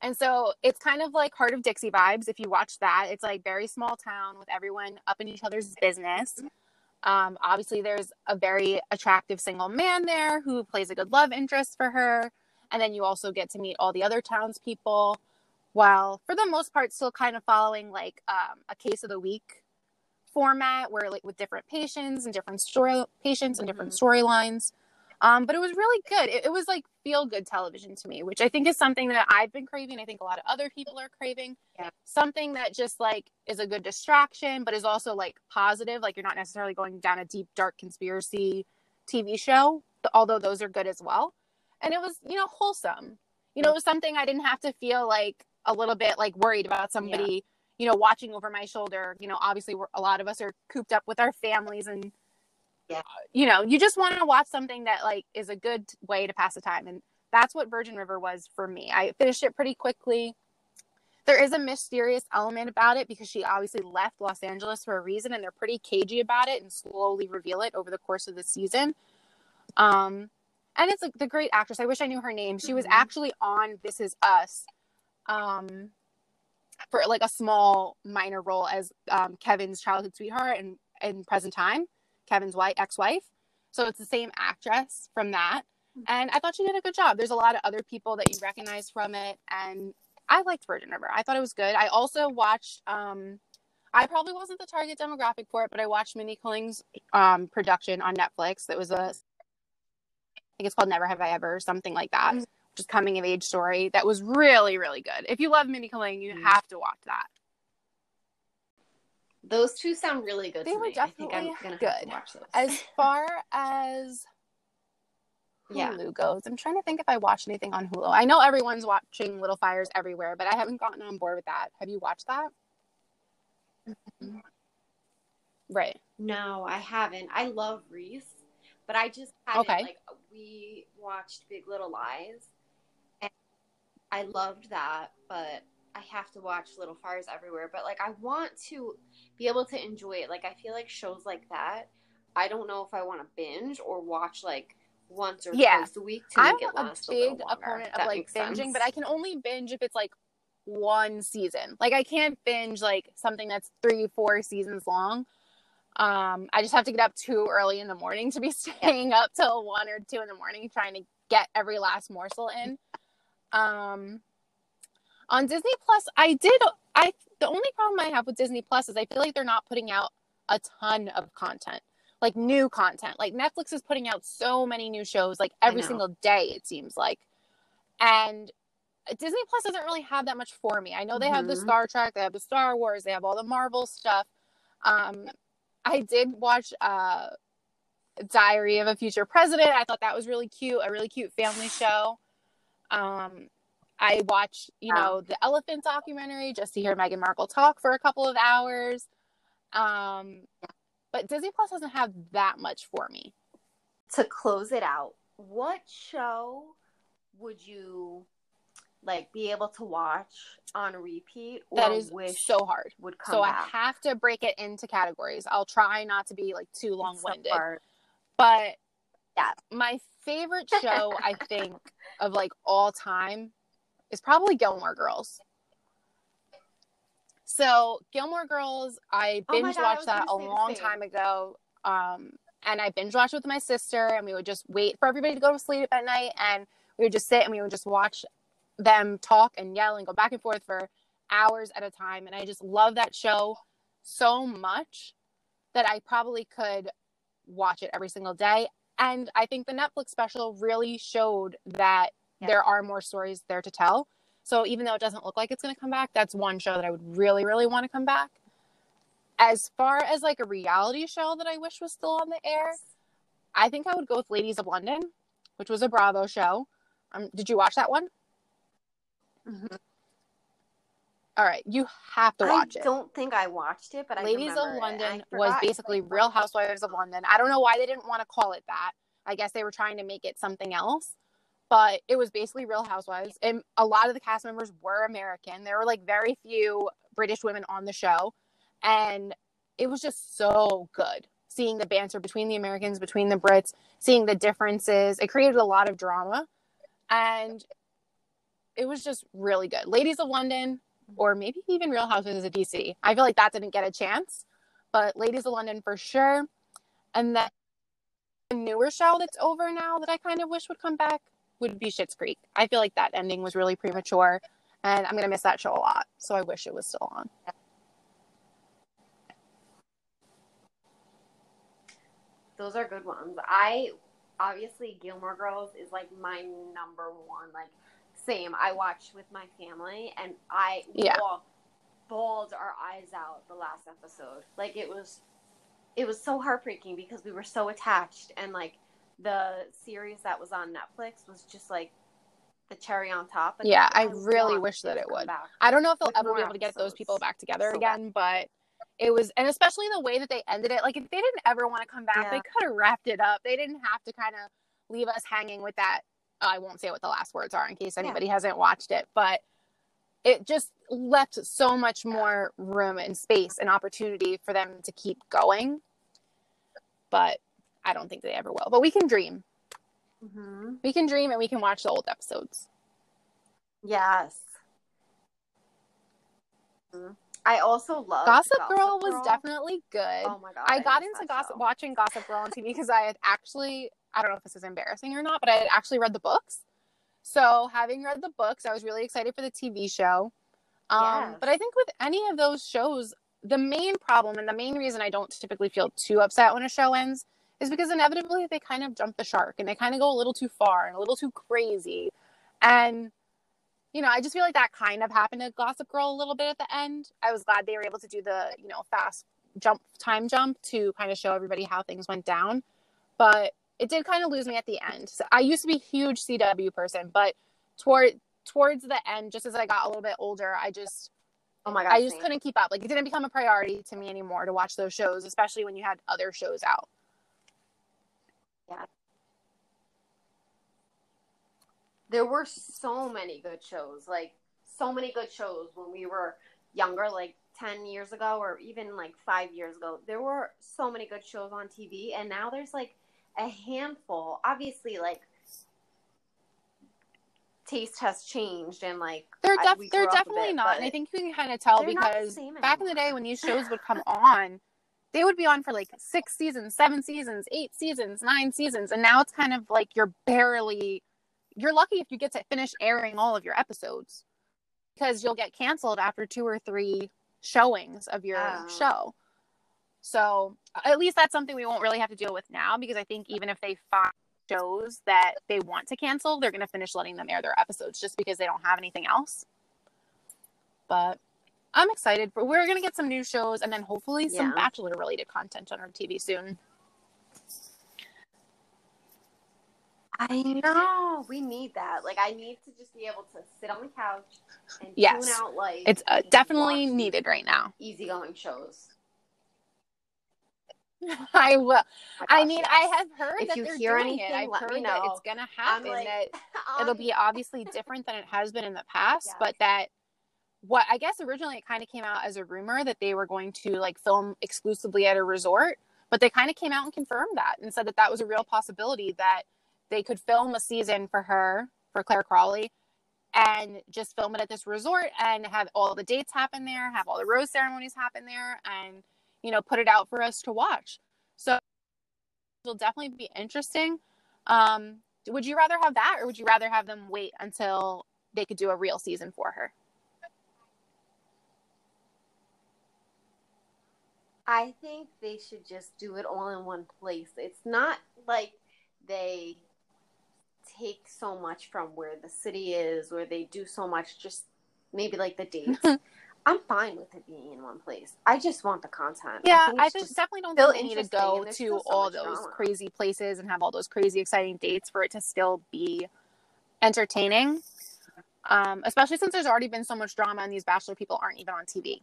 And so it's kind of like Hart of Dixie vibes. If you watch that, it's like very small town with everyone up in each other's business. Um, obviously, there's a very attractive single man there who plays a good love interest for her. And then you also get to meet all the other townspeople while, for the most part, still kind of following like um, a case of the week format where, like, with different patients and different story patients and different storylines. Um, but it was really good. It, it was like feel good television to me, which I think is something that I've been craving. I think a lot of other people are craving. Yeah. Something that just like is a good distraction, but is also like positive. Like you're not necessarily going down a deep, dark conspiracy TV show, although those are good as well. And it was, you know, wholesome. You know, it was something I didn't have to feel like a little bit like worried about somebody, you know, watching over my shoulder. You know, obviously, we're, a lot of us are cooped up with our families and Yeah. you know, you just want to watch something that like is a good way to pass the time. And that's what Virgin River was for me. I finished it pretty quickly. There is a mysterious element about it because she obviously left Los Angeles for a reason and they're pretty cagey about it and slowly reveal it over the course of the season. Um and it's like the great actress. I wish I knew her name. She was Mhm. actually on This Is Us um for like a small minor role as um, Kevin's childhood sweetheart and in present time, Kevin's wife ex-wife. So it's the same actress from that. And I thought she did a good job. There's a lot of other people that you recognize from it and I liked Virgin River. I thought it was good. I also watched um I probably wasn't the target demographic for it, but I watched Mindy Kaling's um production on Netflix that was a I think it's called Never Have I Ever, something like that. Just coming of age story that was really, really good. If you love Mindy Kaling, you Mhm. have to watch that. Those two sound really good. They to were me. I think I'm definitely gonna good. to watch those. As far as Yeah. Hulu goes, I'm trying to think if I watched anything on Hulu. I know everyone's watching Little Fires Everywhere, but I haven't gotten on board with that. Have you watched that? Right. No, I haven't. I love Reese, but I just haven't. Okay. Like we watched Big Little Lies, I loved that, but I have to watch Little Fires Everywhere. But like, I want to be able to enjoy it. Like, I feel like shows like that. I don't know if I want to binge or watch like once or Yeah. twice a week to I'm make it a last a little big longer, opponent of that like binging, sense. but I can only binge if it's like one season. Like I can't binge like something that's three, four seasons long. Um, I just have to get up too early in the morning to be staying up till one or two in the morning trying to get every last morsel in. Um, on Disney Plus, I did. I the only problem I have with Disney Plus is I feel like they're not putting out a ton of content, like new content. Like Netflix is putting out so many new shows, like every single day. It seems like, and Disney Plus doesn't really have that much for me. I know they have the Mhm. Star Trek, they have the Star Wars, they have all the Marvel stuff. Um, I did watch uh, Diary of a Future President. I thought that was really cute, a really cute family show. Um, I watched, you know, the Elephant documentary just to hear Meghan Markle talk for a couple of hours. Um, but Disney Plus doesn't have that much for me. to close it out, what show would you like be able to watch on repeat or That is wish so hard. would come So back? I have to break it into categories. I'll try not to be like too long winded. hard. But Yeah. my favorite show, I think, of like all time is probably Gilmore Girls. So Gilmore Girls, I Oh binge God, watched was that a gonna say the long time ago. Um, and I binge watched with my sister, and we would just wait for everybody to go to sleep at night, and we would just sit and we would just watch them talk and yell and go back and forth for hours at a time. And I just love that show so much that I probably could watch it every single day. And I think the Netflix special really showed that Yeah. there are more stories there to tell. So even though it doesn't look like it's going to come back, that's one show that I would really, really want to come back. As far as like a reality show that I wish was still on the air, I think I would go with Ladies of London, which was a Bravo show. Um, did you watch that one? Mhm. All right, you have to watch I it. I don't think I watched it, but Ladies of. London was basically Real Housewives of London. I don't know why they didn't want to call it that. I guess they were trying to make it something else, but it was basically Real Housewives. And a lot of the cast members were American. There were like very few British women on the show. And it was just so good seeing the banter between the Americans, between the Brits, seeing the differences. It created a lot of drama. And it was just really good. Ladies of London, or maybe even Real Housewives of DC. I feel like that didn't get a chance, but Ladies of London for sure. And then a newer show that's over now that I kind of wish would come back would be Schitt's Creek. I feel like that ending was really premature, and I'm gonna miss that show a lot. So I wish it was still on. Those are good ones. I obviously Gilmore Girls is like my number one. Like same. I watched with my family and I Yeah. all bawled our eyes out the last episode. Like it was it was so heartbreaking because we were so attached and like the series that was on Netflix was just like the cherry on top. And Yeah, I really wish that it would. back. I don't know if they'll With ever be able to get those people back together So bad. again, but it was, and especially the way that they ended it. Like, if they didn't ever want to come back, they could have wrapped it up. They didn't have to kind of leave us hanging with that. I won't say what the last words are in case anybody hasn't watched it, but it just left so much more room and space and opportunity for them to keep going. But I don't think they ever will. But we can dream. Mhm. We can dream and we can watch the old episodes. Yes. Mhm. I also love Gossip, Girl was definitely good. Oh my god! I got miss into gossip show. watching Gossip Girl on TV because I had actually I don't know if this is embarrassing or not, but I had actually read the books. So having read the books, I was really excited for the TV show. Um, Yes. But I think with any of those shows, the main problem and the main reason I don't typically feel too upset when a show ends is because inevitably they kind of jump the shark and they kind of go a little too far and a little too crazy. And you know, I just feel like that kind of happened to Gossip Girl a little bit at the end. I was glad they were able to do the, you know, fast jump time jump to kind of show everybody how things went down. But it did kind of lose me at the end. So I used to be a huge CW person, but toward towards the end, just as I got a little bit older, I just Oh my god! I just same. couldn't keep up. Like it didn't become a priority to me anymore to watch those shows, especially when you had other shows out. Yeah. There were so many good shows, like so many good shows when we were younger, like ten years ago, or even like five years ago. There were so many good shows on TV, and now there's like a handful. Obviously, like taste has changed, and like They're def- we they're grew up with definitely it, not, and I think you can kind of tell they're not the because back in the day when these shows would come on, they would be on for like six seasons, seven seasons, eight seasons, nine seasons, and now it's kind of like you're barely. You're lucky if you get to finish airing all of your episodes, because you'll get canceled after two or three showings of your Oh. show. So at least that's something we won't really have to deal with now, because I think even if they find shows that they want to cancel, they're going to finish letting them air their episodes just because they don't have anything else. But I'm excited for we're going to get some new shows and then hopefully some Yeah. bachelor related content on our TV soon. I know we need that. Like, I need to just be able to sit on the couch and Yes. tune out life. It's uh, definitely needed right now. Easygoing shows. I will. Oh I mean, yes. I have heard If that you they're hear doing it. anything, I've let me heard that it's gonna happen. like, that it'll um, be obviously different than it has been in the past, but that what I guess originally it kind of came out as a rumor that they were going to like film exclusively at a resort, but they kind of came out and confirmed that and said that that was a real possibility that they could film a season for her for Clare Crawley and just film it at this resort and have all the dates happen there, have all the rose ceremonies happen there and you know put it out for us to watch. So it'll definitely be interesting. Um would you rather have that or would you rather have them wait until they could do a real season for her? I think they should just do it all in one place. It's not like they take so much from where the city is, or they do so much just maybe like the dates. I'm fine with it being in one place. I just want the content. Yeah, think I just definitely don't think they need to go to so all those drama. crazy places and have all those crazy exciting dates for it to still be entertaining. Um, especially since there's already been so much drama and these bachelor people aren't even on TV.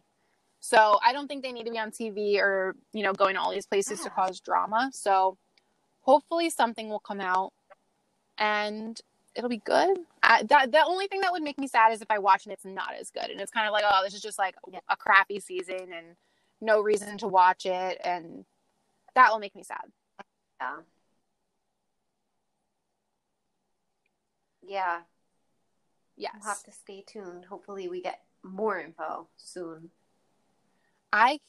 So I don't think they need to be on TV or, you know, going to all these places to cause drama. So hopefully something will come out and it'll be good. I, that, the only thing that would make me sad is if I watch and it's not as good. And it's kind of like, oh, this is just like Yeah. a crappy season and no reason to watch it. And that will make me sad. Yeah. Yeah. Yes. We'll have to stay tuned. Hopefully, we get more info soon. I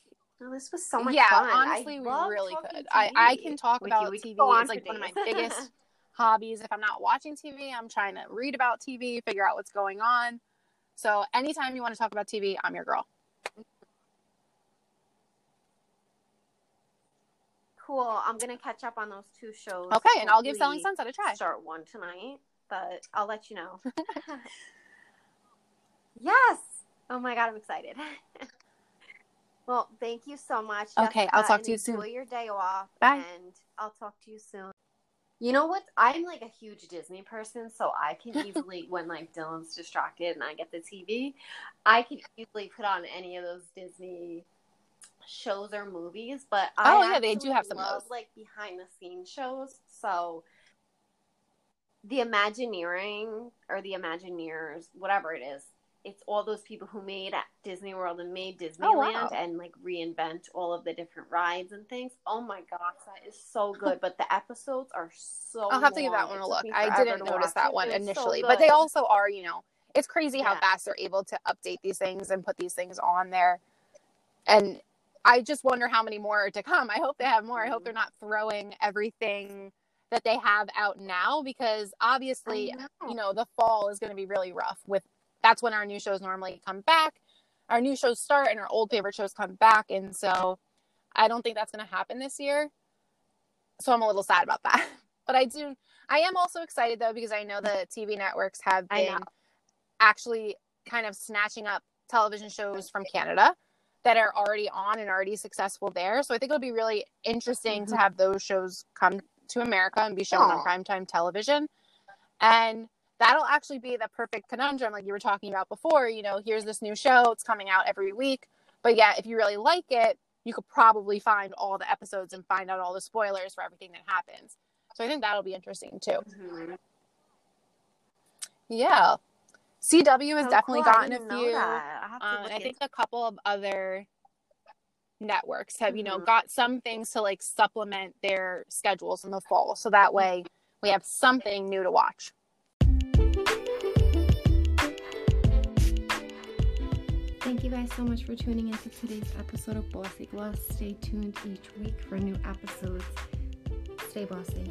Oh, this was so much yeah, fun. honestly, I we really could. I, I can talk with about you. TV. It's like one of my biggest hobbies. If I'm not watching TV, I'm trying to read about TV, figure out what's going on. So anytime you want to talk about TV, I'm your girl. Cool. I'm gonna catch up on those two shows. Okay, and I'll give Selling Sunset a try. Start one tonight, but I'll let you know. yes. Oh my god, I'm excited. well, thank you so much. Okay, I'll talk to you soon. Enjoy your day off. Bye. And I'll talk to you soon. You know what? I'm like a huge Disney person, so I can easily, when like Dylan's distracted and I get the TV, I can easily put on any of those Disney shows or movies. But I Oh, yeah, they do have some of love, those. like behind the scenes shows. So the Imagineering or the Imagineers, whatever it is, it's all those people who made Disney World and made Disneyland Oh, wow. and like reinvent all of the different rides and things. Oh my gosh, that is so good. But the episodes are so. I'll have to give that one a look. I didn't notice that one It was so initially, but they also are, you know, it's crazy how Yeah. fast they're able to update these things and put these things on there. And I just wonder how many more are to come. I hope they have more. I hope Mhm. they're not throwing everything that they have out now because obviously, know. you know, the fall is going to be really rough with that's when our new shows normally come back. Our new shows start and our old favorite shows come back and so I don't think that's going to happen this year. So I'm a little sad about that. But I do I am also excited though because I know the TV networks have been actually kind of snatching up television shows from Canada that are already on and already successful there. So I think it'll be really interesting to Mhm. have those shows come to America and be shown on primetime television. And that'll actually be the perfect conundrum, like you were talking about before. You know, here's this new show, it's coming out every week. But yeah, if you really like it, you could probably find all the episodes and find out all the spoilers for everything that happens. So I think that'll be interesting too. Mhm. Yeah. CW has So definitely cool. Gotten a few. I Um, I think into- a couple of other networks have, you know, Mhm. got some things to like supplement their schedules in the fall. So that way we have something new to watch. Thank you guys so much for tuning into today's episode of Bossy Gloss. Stay tuned each week for new episodes. Stay bossy.